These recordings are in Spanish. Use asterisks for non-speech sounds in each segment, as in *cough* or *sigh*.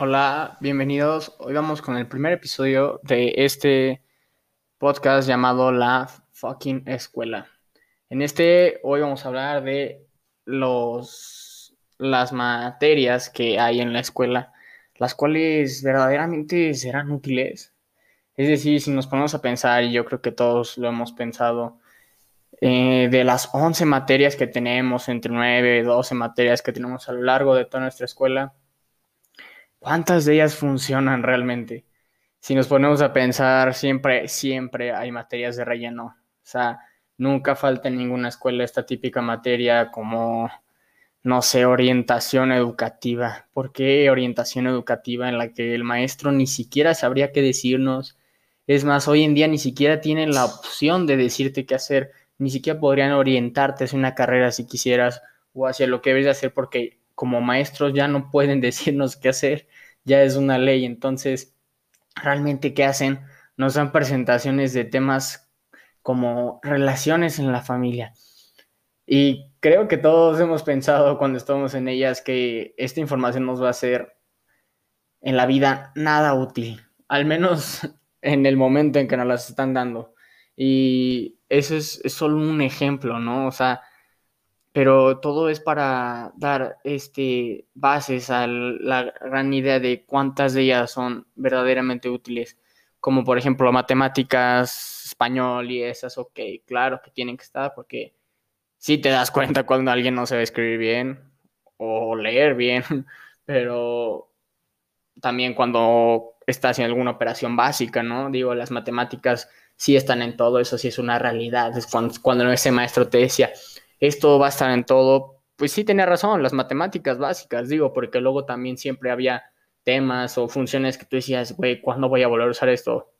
Hola, bienvenidos. Hoy vamos con el primer episodio de este podcast llamado La fucking escuela. En este hoy vamos a hablar de los las materias que hay en la escuela, las cuales verdaderamente serán útiles. Es decir, si nos ponemos a pensar, y yo creo que todos lo hemos pensado, eh, de las 11 materias que tenemos, entre 9 y 12 materias que tenemos a lo largo de toda nuestra escuela, ¿cuántas de ellas funcionan realmente? Si nos ponemos a pensar, siempre, siempre hay materias de relleno. O sea, nunca falta en ninguna escuela esta típica materia como, no sé, orientación educativa. ¿Por qué orientación educativa en la que el maestro ni siquiera sabría qué decirnos? Es más, hoy en día ni siquiera tienen la opción de decirte qué hacer, ni siquiera podrían orientarte hacia una carrera si quisieras o hacia lo que debes de hacer porque como maestros ya no pueden *laughs* decirnos qué hacer, ya es una ley. Entonces, realmente, ¿qué hacen? Nos dan presentaciones de temas como relaciones en la familia. Y creo que todos hemos pensado cuando estamos en ellas que esta información nos va a ser en la vida nada útil, al menos *laughs* en el momento en que nos las están dando. Y eso es, es solo un ejemplo, ¿no? O sea, pero todo es para dar este, bases a la gran idea de cuántas de ellas son verdaderamente útiles, como por ejemplo matemáticas, español y esas, ok, claro que tienen que estar porque si te das cuenta cuando alguien no sabe escribir bien o leer bien, *laughs* pero también cuando está haciendo alguna operación básica, ¿no? Digo, las matemáticas sí están en todo, eso sí es una realidad, es cuando, cuando ese maestro te decía, esto va a estar en todo. Pues sí tenía razón, las matemáticas básicas, digo, porque luego también siempre había temas o funciones que tú decías, güey, ¿cuándo voy a volver a usar esto?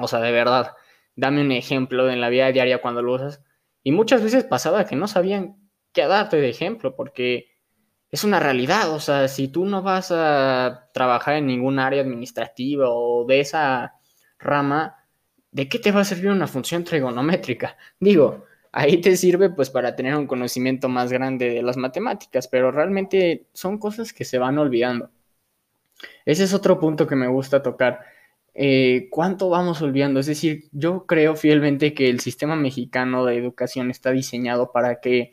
O sea, de verdad, dame un ejemplo en la vida diaria cuando lo usas. Y muchas veces pasaba que no sabían qué darte de ejemplo, porque es una realidad, o sea, si tú no vas a trabajar en ningún área administrativa o de esa rama, ¿de qué te va a servir una función trigonométrica? Digo, ahí te sirve pues para tener un conocimiento más grande de las matemáticas, pero realmente son cosas que se van olvidando. Ese es otro punto que me gusta tocar. Eh, ¿Cuánto vamos olvidando? Es decir, yo creo fielmente que el sistema mexicano de educación está diseñado para que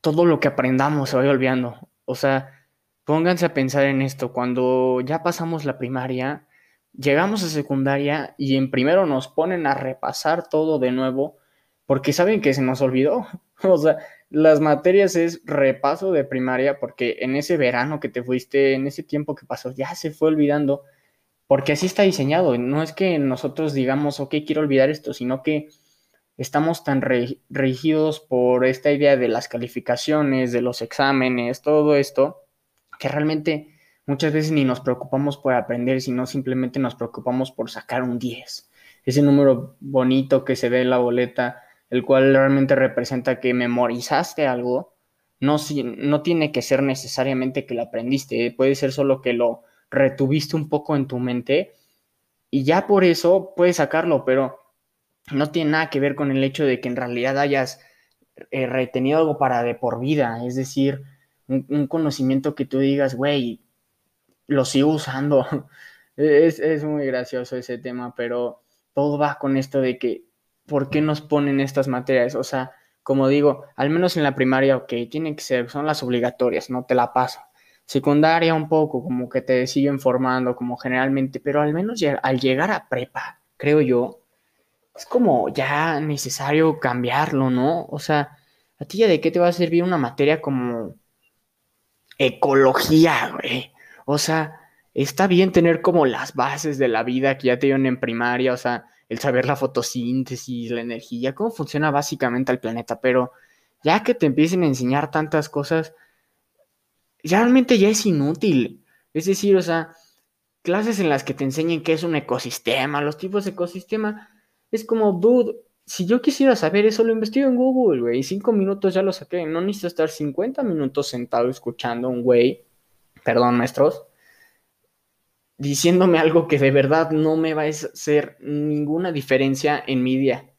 todo lo que aprendamos se vaya olvidando. O sea, pónganse a pensar en esto. Cuando ya pasamos la primaria, llegamos a secundaria y en primero nos ponen a repasar todo de nuevo porque saben que se nos olvidó. *laughs* O sea, las materias es repaso de primaria porque en ese verano que te fuiste, en ese tiempo que pasó, ya se fue olvidando, porque así está diseñado. No es que nosotros digamos, ok, quiero olvidar esto, sino que estamos tan rígidos por esta idea de las calificaciones, de los exámenes, todo esto, que realmente muchas veces ni nos preocupamos por aprender, sino simplemente nos preocupamos por sacar un 10. Ese número bonito que se ve en la boleta el cual realmente representa que memorizaste algo, no, no tiene que ser necesariamente que lo aprendiste, puede ser solo que lo retuviste un poco en tu mente y ya por eso puedes sacarlo, pero no tiene nada que ver con el hecho de que en realidad hayas eh, retenido algo para de por vida, es decir, un, un conocimiento que tú digas, güey, lo sigo usando. *laughs* es, es muy gracioso ese tema, pero todo va con esto de que ¿por qué nos ponen estas materias? O sea, como digo, al menos en la primaria, ok, tienen que ser, son las obligatorias, no te la paso. Secundaria un poco, como que te siguen formando, como generalmente, pero al menos al llegar a prepa, creo yo, es como ya necesario cambiarlo, ¿no? O sea, ¿a ti ya de qué te va a servir una materia como ecología, güey? O sea, está bien tener como las bases de la vida que ya te dieron en primaria, o sea, el saber la fotosíntesis, la energía, cómo funciona básicamente el planeta, pero ya que te empiecen a enseñar tantas cosas, realmente ya es inútil. Es decir, o sea, clases en las que te enseñen qué es un ecosistema, los tipos de ecosistema, es como, dude, si yo quisiera saber eso, lo investigo en Google, güey, cinco minutos ya lo saqué, no necesito estar 50 minutos sentado escuchando a un güey, perdón, maestros, diciéndome algo que de verdad no me va a hacer ninguna diferencia en mi día.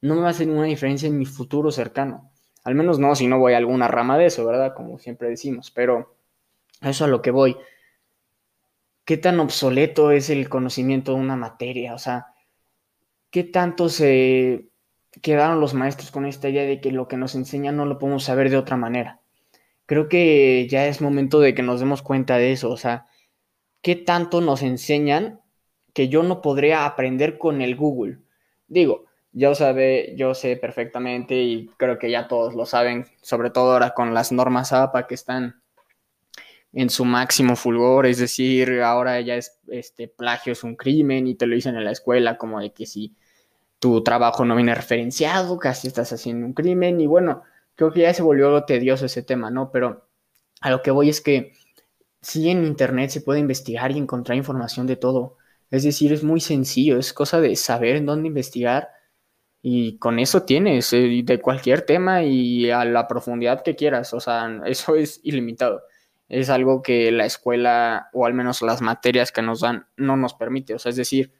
No me va a hacer ninguna diferencia en mi futuro cercano. Al menos no si no voy a alguna rama de eso, ¿verdad? Como siempre decimos. Pero eso a lo que voy. qué tan obsoleto es el conocimiento de una materia, o sea, qué tanto se quedaron los maestros con esta idea de que lo que nos enseñan no lo podemos saber de otra manera. Creo que ya es momento de que nos demos cuenta de eso, o sea, qué tanto nos enseñan que yo no podría aprender con el Google. Digo, yo sabe, yo sé perfectamente y creo que ya todos lo saben, sobre todo ahora con las normas APA que están en su máximo fulgor, es decir, ahora ya es este plagio es un crimen y te lo dicen en la escuela como de que si tu trabajo no viene referenciado, casi estás haciendo un crimen y bueno, creo que ya se volvió tedioso ese tema, ¿no? Pero a lo que voy es que sí en internet se puede investigar y encontrar información de todo. Es decir, es muy sencillo, es cosa de saber en dónde investigar y con eso tienes eh, de cualquier tema y a la profundidad que quieras. O sea, eso es ilimitado. Es algo que la escuela o al menos las materias que nos dan no nos permite. O sea, es decir,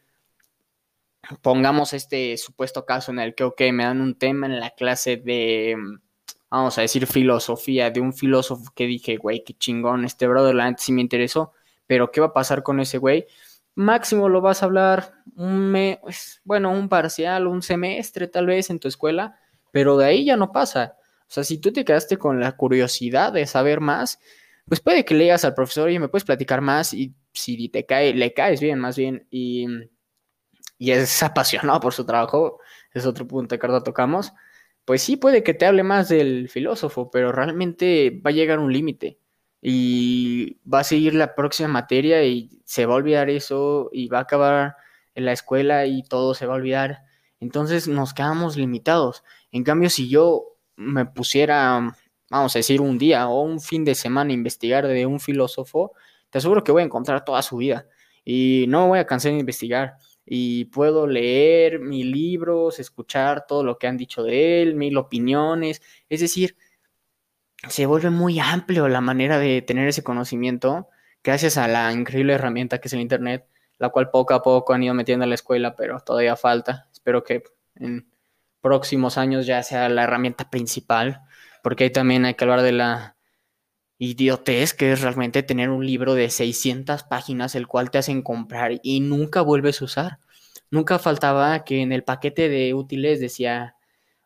pongamos este supuesto caso en el que, ok, me dan un tema en la clase de, vamos a decir, filosofía, de un filósofo que dije, güey, qué chingón, este brother, la sí me interesó, pero ¿qué va a pasar con ese güey? máximo lo vas a hablar un mes, pues, bueno, un parcial, un semestre tal vez en tu escuela, pero de ahí ya no pasa. O sea, si tú te quedaste con la curiosidad de saber más, pues puede que leas al profesor y me puedes platicar más y si te cae, le caes bien, más bien, y, y es apasionado por su trabajo, es otro punto que ahora tocamos, pues sí puede que te hable más del filósofo, pero realmente va a llegar un límite y va a seguir la próxima materia y se va a olvidar eso y va a acabar en la escuela y todo se va a olvidar. Entonces nos quedamos limitados. En cambio, si yo me pusiera, vamos a decir, un día o un fin de semana a investigar de un filósofo, te aseguro que voy a encontrar toda su vida y no voy a cansar de investigar. Y puedo leer mil libros, escuchar todo lo que han dicho de él, mil opiniones. Es decir, se vuelve muy amplio la manera de tener ese conocimiento gracias a la increíble herramienta que es el Internet, la cual poco a poco han ido metiendo a la escuela, pero todavía falta. Espero que en próximos años ya sea la herramienta principal, porque ahí también hay que hablar de la idiotez que es realmente tener un libro de 600 páginas el cual te hacen comprar y nunca vuelves a usar. Nunca faltaba que en el paquete de útiles decía,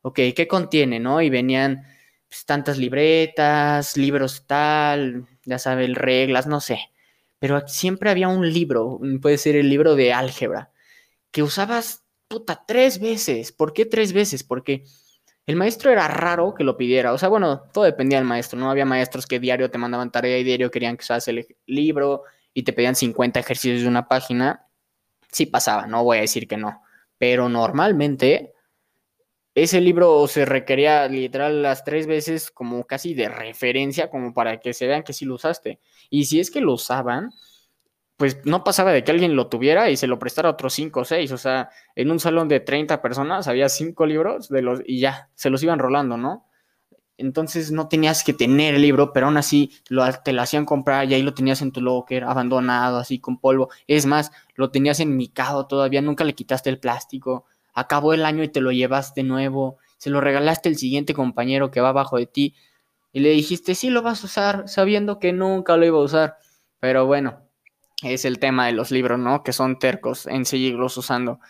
ok, ¿qué contiene? ¿No? Y venían pues, tantas libretas, libros tal, ya sabes, reglas, no sé. Pero siempre había un libro, puede ser el libro de álgebra, que usabas, puta, tres veces. ¿Por qué tres veces? Porque el maestro era raro que lo pidiera. O sea, bueno, todo dependía del maestro, ¿no? Había maestros que diario te mandaban tarea y diario querían que usaras el libro y te pedían 50 ejercicios de una página. Sí pasaba, no voy a decir que no. Pero normalmente ese libro se requería literal las tres veces como casi de referencia, como para que se vean que sí lo usaste. Y si es que lo usaban, pues no pasaba de que alguien lo tuviera y se lo prestara otros cinco o seis. O sea, en un salón de 30 personas había cinco libros de los, y ya, se los iban rolando, ¿no? Entonces no tenías que tener el libro, pero aún así lo, te lo hacían comprar y ahí lo tenías en tu locker, abandonado, así con polvo. Es más, lo tenías enmicado todavía, nunca le quitaste el plástico acabó el año y te lo llevas de nuevo, se lo regalaste al siguiente compañero que va abajo de ti y le dijiste, sí lo vas a usar, sabiendo que nunca lo iba a usar. Pero bueno, es el tema de los libros, ¿no? Que son tercos en seguirlos usando,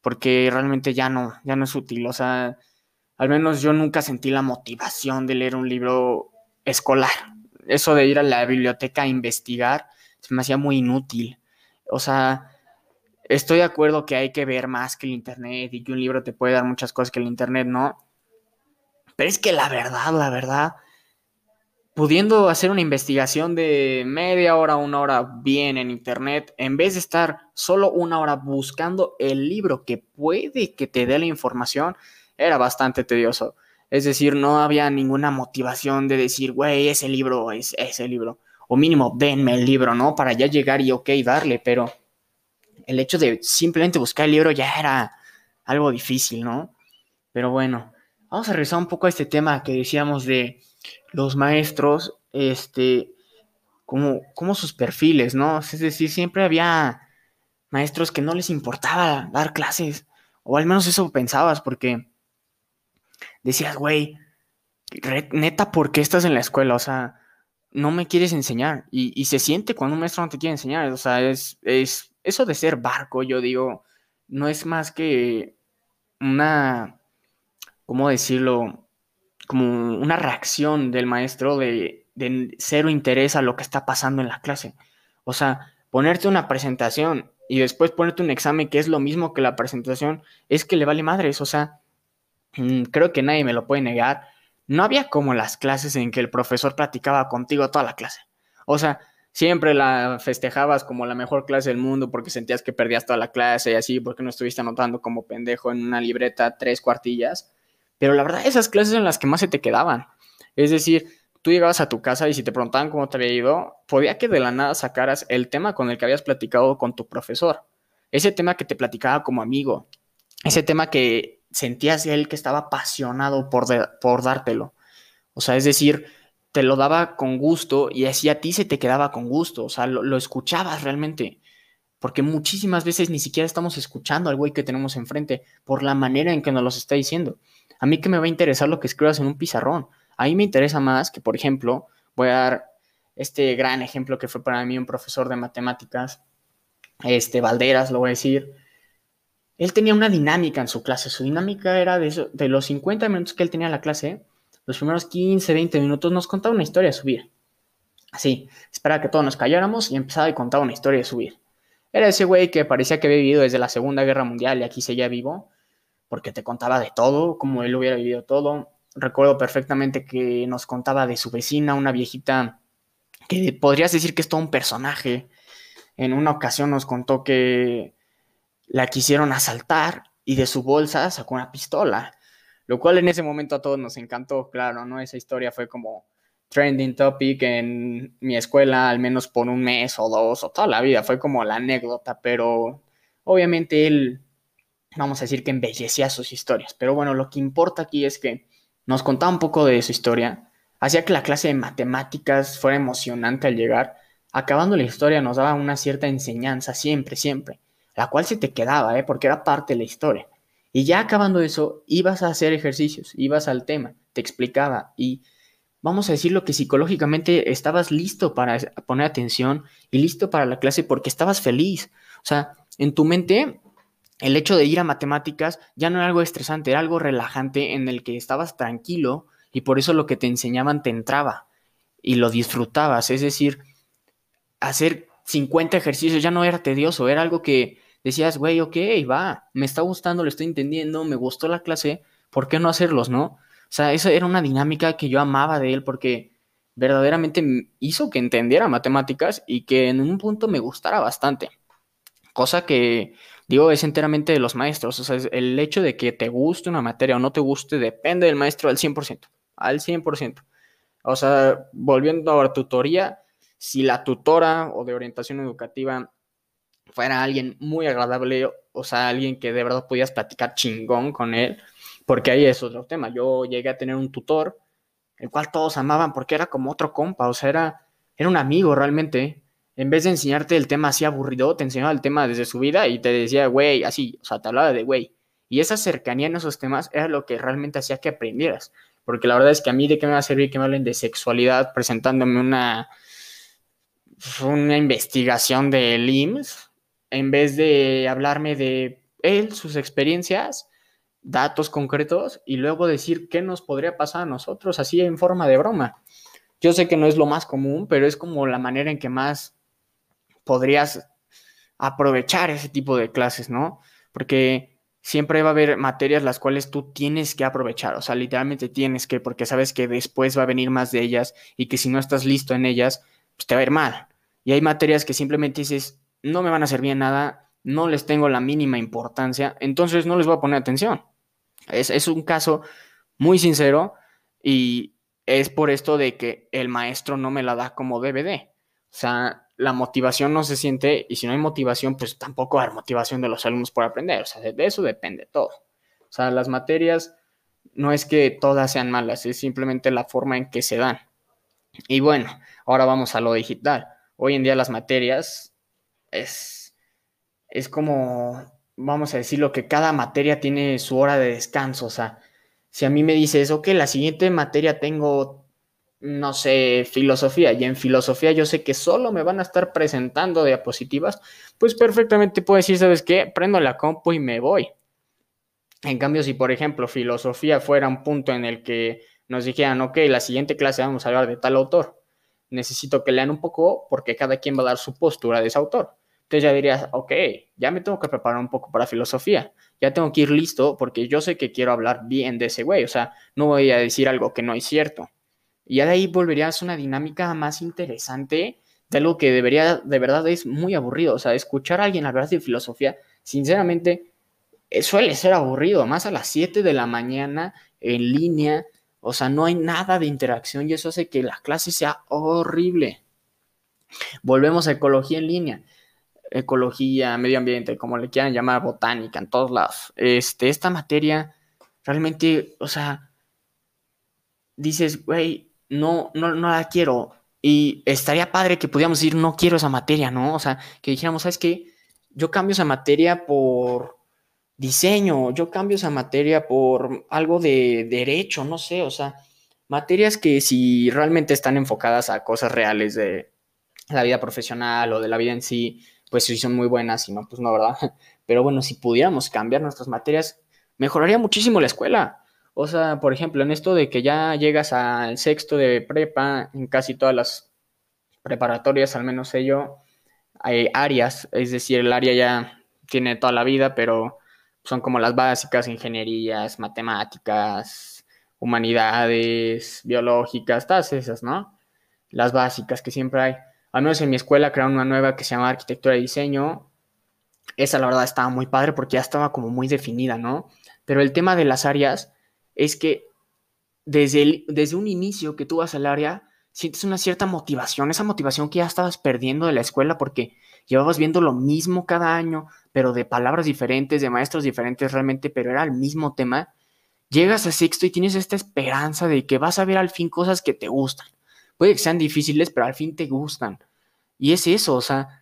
porque realmente ya no, ya no es útil. O sea, al menos yo nunca sentí la motivación de leer un libro escolar. Eso de ir a la biblioteca a investigar se me hacía muy inútil. O sea, estoy de acuerdo que hay que ver más que el Internet y que un libro te puede dar muchas cosas que el Internet no. Pero es que la verdad, la verdad, pudiendo hacer una investigación de media hora, una hora bien en Internet, en vez de estar solo una hora buscando el libro que puede que te dé la información, era bastante tedioso. Es decir, no había ninguna motivación de decir, güey, ese libro es ese libro. O mínimo, denme el libro, ¿no? Para ya llegar y, ok, darle, pero el hecho de simplemente buscar el libro ya era algo difícil, ¿no? Pero bueno, vamos a regresar un poco a este tema que decíamos de los maestros, este, como, sus perfiles, ¿no? Es decir, siempre había maestros que no les importaba dar clases, o al menos eso pensabas, porque decías, güey, neta, ¿por qué estás en la escuela? O sea, no me quieres enseñar. Y, se siente cuando un maestro no te quiere enseñar. O sea, es, es eso de ser barco, yo digo, no es más que una, ¿cómo decirlo? Como una reacción del maestro de, de cero interés a lo que está pasando en la clase. O sea, ponerte una presentación y después ponerte un examen que es lo mismo que la presentación, es que le vale madres. O sea, mm, creo que nadie me lo puede negar. No había como las clases en que el profesor platicaba contigo toda la clase. O sea, siempre la festejabas como la mejor clase del mundo porque sentías que perdías toda la clase y así, porque no estuviste anotando como pendejo en una libreta tres cuartillas. Pero la verdad, esas clases son las que más se te quedaban. Es decir, tú llegabas a tu casa y si te preguntaban cómo te había ido, podía que de la nada sacaras el tema con el que habías platicado con tu profesor. Ese tema que te platicaba como amigo. Ese tema que sentías él que estaba apasionado por, por dártelo. O sea, es decir, te lo daba con gusto y así a ti se te quedaba con gusto, o sea, lo, escuchabas realmente. Porque muchísimas veces ni siquiera estamos escuchando al güey que tenemos enfrente por la manera en que nos lo está diciendo. A mí que me va a interesar lo que escribas en un pizarrón. A mí me interesa más que, por ejemplo, voy a dar este gran ejemplo que fue para mí un profesor de matemáticas, este Valderas, lo voy a decir. Él tenía una dinámica en su clase. Su dinámica era de, de los 50 minutos que él tenía en la clase, los primeros 15, 20 minutos nos contaba una historia de su vida. Así, esperaba que todos nos calláramos y empezaba a contar una historia de su vida. Era ese güey que parecía que había vivido desde la Segunda Guerra Mundial y aquí seguía vivo, porque te contaba de todo, como él hubiera vivido todo. Recuerdo perfectamente que nos contaba de su vecina, una viejita que podrías decir que es todo un personaje. En una ocasión nos contó que la quisieron asaltar y de su bolsa sacó una pistola lo cual en ese momento a todos nos encantó, claro, ¿no? Esa historia fue como trending topic en mi escuela, al menos por un mes o dos, o toda la vida, fue como la anécdota, pero obviamente él, vamos a decir que embellecía sus historias, pero bueno, lo que importa aquí es que nos contaba un poco de su historia, hacía que la clase de matemáticas fuera emocionante al llegar, acabando la historia nos daba una cierta enseñanza siempre, siempre, la cual se te quedaba, ¿eh? porque era parte de la historia. Y ya acabando eso, ibas a hacer ejercicios, ibas al tema, te explicaba y vamos a decirlo que psicológicamente estabas listo para poner atención y listo para la clase porque estabas feliz. O sea, en tu mente el hecho de ir a matemáticas ya no era algo estresante, era algo relajante en el que estabas tranquilo y por eso lo que te enseñaban te entraba y lo disfrutabas. Es decir, hacer 50 ejercicios ya no era tedioso, era algo que decías, güey, ok, va, me está gustando, lo estoy entendiendo, me gustó la clase, ¿por qué no hacerlos, no? Sea, esa era una dinámica que yo amaba de él porque verdaderamente hizo que entendiera matemáticas y que en un punto me gustara bastante. Cosa que, digo, es enteramente de los maestros. O sea, el hecho de que te guste una materia o no te guste depende del maestro al 100%. Al 100%. O sea, volviendo a la tutoría, si la tutora o de orientación educativa fuera alguien muy agradable, o sea, alguien que de verdad podías platicar chingón con él, porque ahí es otro tema. Yo llegué a tener un tutor, el cual todos amaban porque era como otro compa, o sea, era, era un amigo realmente. En vez de enseñarte el tema así aburrido, te enseñaba el tema desde su vida y te decía, güey, así, o sea, te hablaba de güey. Y esa cercanía en esos temas era lo que realmente hacía que aprendieras. Porque la verdad es que a mí de qué me va a servir que me hablen de sexualidad presentándome una, una investigación del IMSS en vez de hablarme de él, sus experiencias, datos concretos y luego decir qué nos podría pasar a nosotros así en forma de broma. Yo sé que no es lo más común, pero es como la manera en que más podrías aprovechar ese tipo de clases, ¿no? Porque siempre va a haber materias las cuales tú tienes que aprovechar, o sea, literalmente tienes que, porque sabes que después va a venir más de ellas y que si no estás listo en ellas, pues te va a ir mal. Y hay materias que simplemente dices, no me van a servir en nada, no les tengo la mínima importancia, entonces no les voy a poner atención. Es, es un caso muy sincero y es por esto de que el maestro no me la da como DVD. O sea, la motivación no se siente y si no hay motivación, pues tampoco hay motivación de los alumnos por aprender. O sea, de eso depende todo. O sea, las materias no es que todas sean malas, es simplemente la forma en que se dan. Y bueno, ahora vamos a lo digital. Hoy en día las materias es, es como, vamos a decirlo, que cada materia tiene su hora de descanso. O sea, si a mí me dices, ok, la siguiente materia tengo no sé, filosofía, y en filosofía yo sé que solo me van a estar presentando diapositivas, pues perfectamente puedo decir, ¿sabes qué? Prendo la compu y me voy. En cambio, si por ejemplo filosofía fuera un punto en el que nos dijeran, ok, la siguiente clase vamos a hablar de tal autor, necesito que lean un poco porque cada quien va a dar su postura de ese autor. Entonces ya dirías, ok, ya me tengo que preparar un poco para filosofía, ya tengo que ir listo porque yo sé que quiero hablar bien de ese güey, o sea, no voy a decir algo que no es cierto. Y ya de ahí volverías a una dinámica más interesante de algo que debería, de verdad es muy aburrido, o sea, escuchar a alguien hablar de filosofía, sinceramente, eh, suele ser aburrido, más a las 7 de la mañana en línea, o sea, no hay nada de interacción y eso hace que la clase sea horrible. Volvemos a ecología en línea. Ecología, medio ambiente, como le quieran llamar, botánica, en todos lados. Este, esta materia realmente, o sea, dices, güey, no, no, no la quiero. Y estaría padre que pudiéramos decir, no quiero esa materia, ¿no? O sea, que dijéramos, ¿sabes qué? Yo cambio esa materia por diseño, yo cambio esa materia por algo de derecho, no sé, o sea, materias que si realmente están enfocadas a cosas reales de la vida profesional o de la vida en sí, pues sí son muy buenas, y no, pues no, ¿verdad? *laughs* Pero bueno, si pudiéramos cambiar nuestras materias, mejoraría muchísimo la escuela. O sea, por ejemplo, en esto de que ya llegas al sexto de prepa, en casi todas las preparatorias, al menos sé yo, hay áreas, es decir, el área ya tiene toda la vida, pero son como las básicas, ingenierías, matemáticas, humanidades, biológicas, todas esas, ¿no? Las básicas que siempre hay. Al menos en mi escuela crearon una nueva que se llama arquitectura y diseño. Esa la verdad estaba muy padre porque ya estaba como muy definida, ¿no? Pero el tema de las áreas es que desde, desde un inicio que tú vas al área, sientes una cierta motivación, esa motivación que ya estabas perdiendo de la escuela porque llevabas viendo lo mismo cada año, pero de palabras diferentes, de maestros diferentes realmente, pero era el mismo tema. Llegas a sexto y tienes esta esperanza de que vas a ver al fin cosas que te gustan. Puede que sean difíciles, pero al fin te gustan. Y es eso, o sea,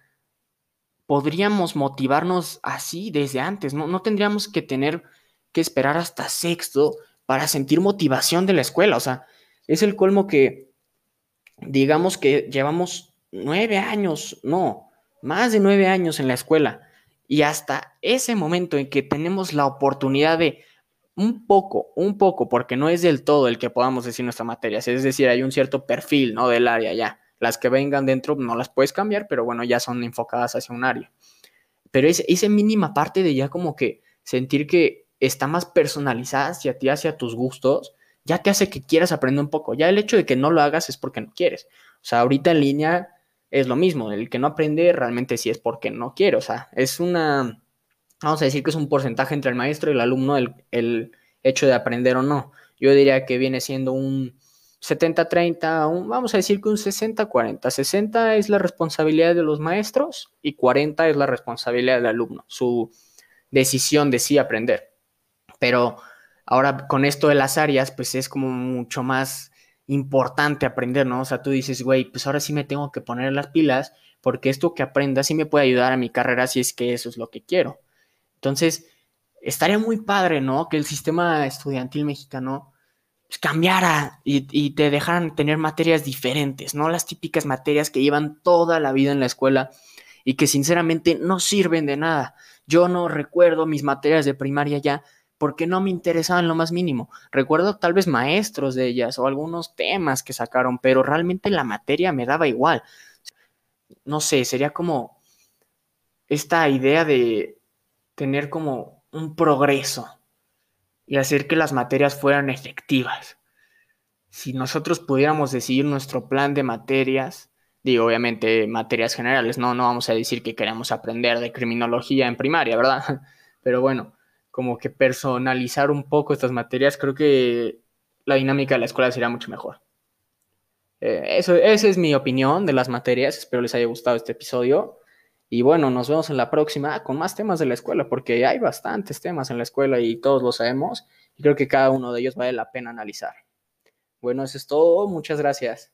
podríamos motivarnos así desde antes, no, no tendríamos que tener que esperar hasta sexto para sentir motivación de la escuela, o sea, es el colmo que, digamos que llevamos nueve años, no, más de nueve años en la escuela. Y hasta ese momento en que tenemos la oportunidad de un poco, un poco, porque no es del todo el que podamos decir nuestra materia, es decir, hay un cierto perfil, ¿no? Del área ya. Las que vengan dentro no las puedes cambiar, pero bueno, ya son enfocadas hacia un área. Pero es, esa mínima parte de ya como que sentir que está más personalizada hacia ti, hacia tus gustos, ya te hace que quieras aprender un poco. Ya el hecho de que no lo hagas es porque no quieres. O sea, ahorita en línea es lo mismo. El que no aprende realmente sí es porque no quiere. O sea, es una, vamos a decir que es un porcentaje entre el maestro y el alumno el, hecho de aprender o no. Yo diría que viene siendo un 70-30, vamos a decir que un 60-40. 60 es la responsabilidad de los maestros y 40 es la responsabilidad del alumno, su decisión de sí aprender. Pero ahora con esto de las áreas, pues es como mucho más importante aprender, ¿no? O sea, tú dices, güey, pues ahora sí me tengo que poner las pilas porque esto que aprenda sí me puede ayudar a mi carrera si es que eso es lo que quiero. Entonces, estaría muy padre, ¿no? Que el sistema estudiantil mexicano pues, cambiara y, y, te dejaran tener materias diferentes, no las típicas materias que llevan toda la vida en la escuela y que sinceramente no sirven de nada. Yo no recuerdo mis materias de primaria ya porque no me interesaban lo más mínimo. Recuerdo tal vez maestros de ellas o algunos temas que sacaron, pero realmente la materia me daba igual. No sé, sería como esta idea de tener como un progreso y hacer que las materias fueran efectivas. Si nosotros pudiéramos decidir nuestro plan de materias, digo obviamente materias generales, no, no vamos a decir que queremos aprender de criminología en primaria, ¿verdad? *laughs* Pero bueno, como que personalizar un poco estas materias, creo que la dinámica de la escuela sería mucho mejor. Eh, eso, esa es mi opinión de las materias. Espero les haya gustado este episodio. Y bueno, nos vemos en la próxima con más temas de la escuela, porque hay bastantes temas en la escuela y todos lo sabemos. Y creo que cada uno de ellos vale la pena analizar. Bueno, eso es todo. Muchas gracias.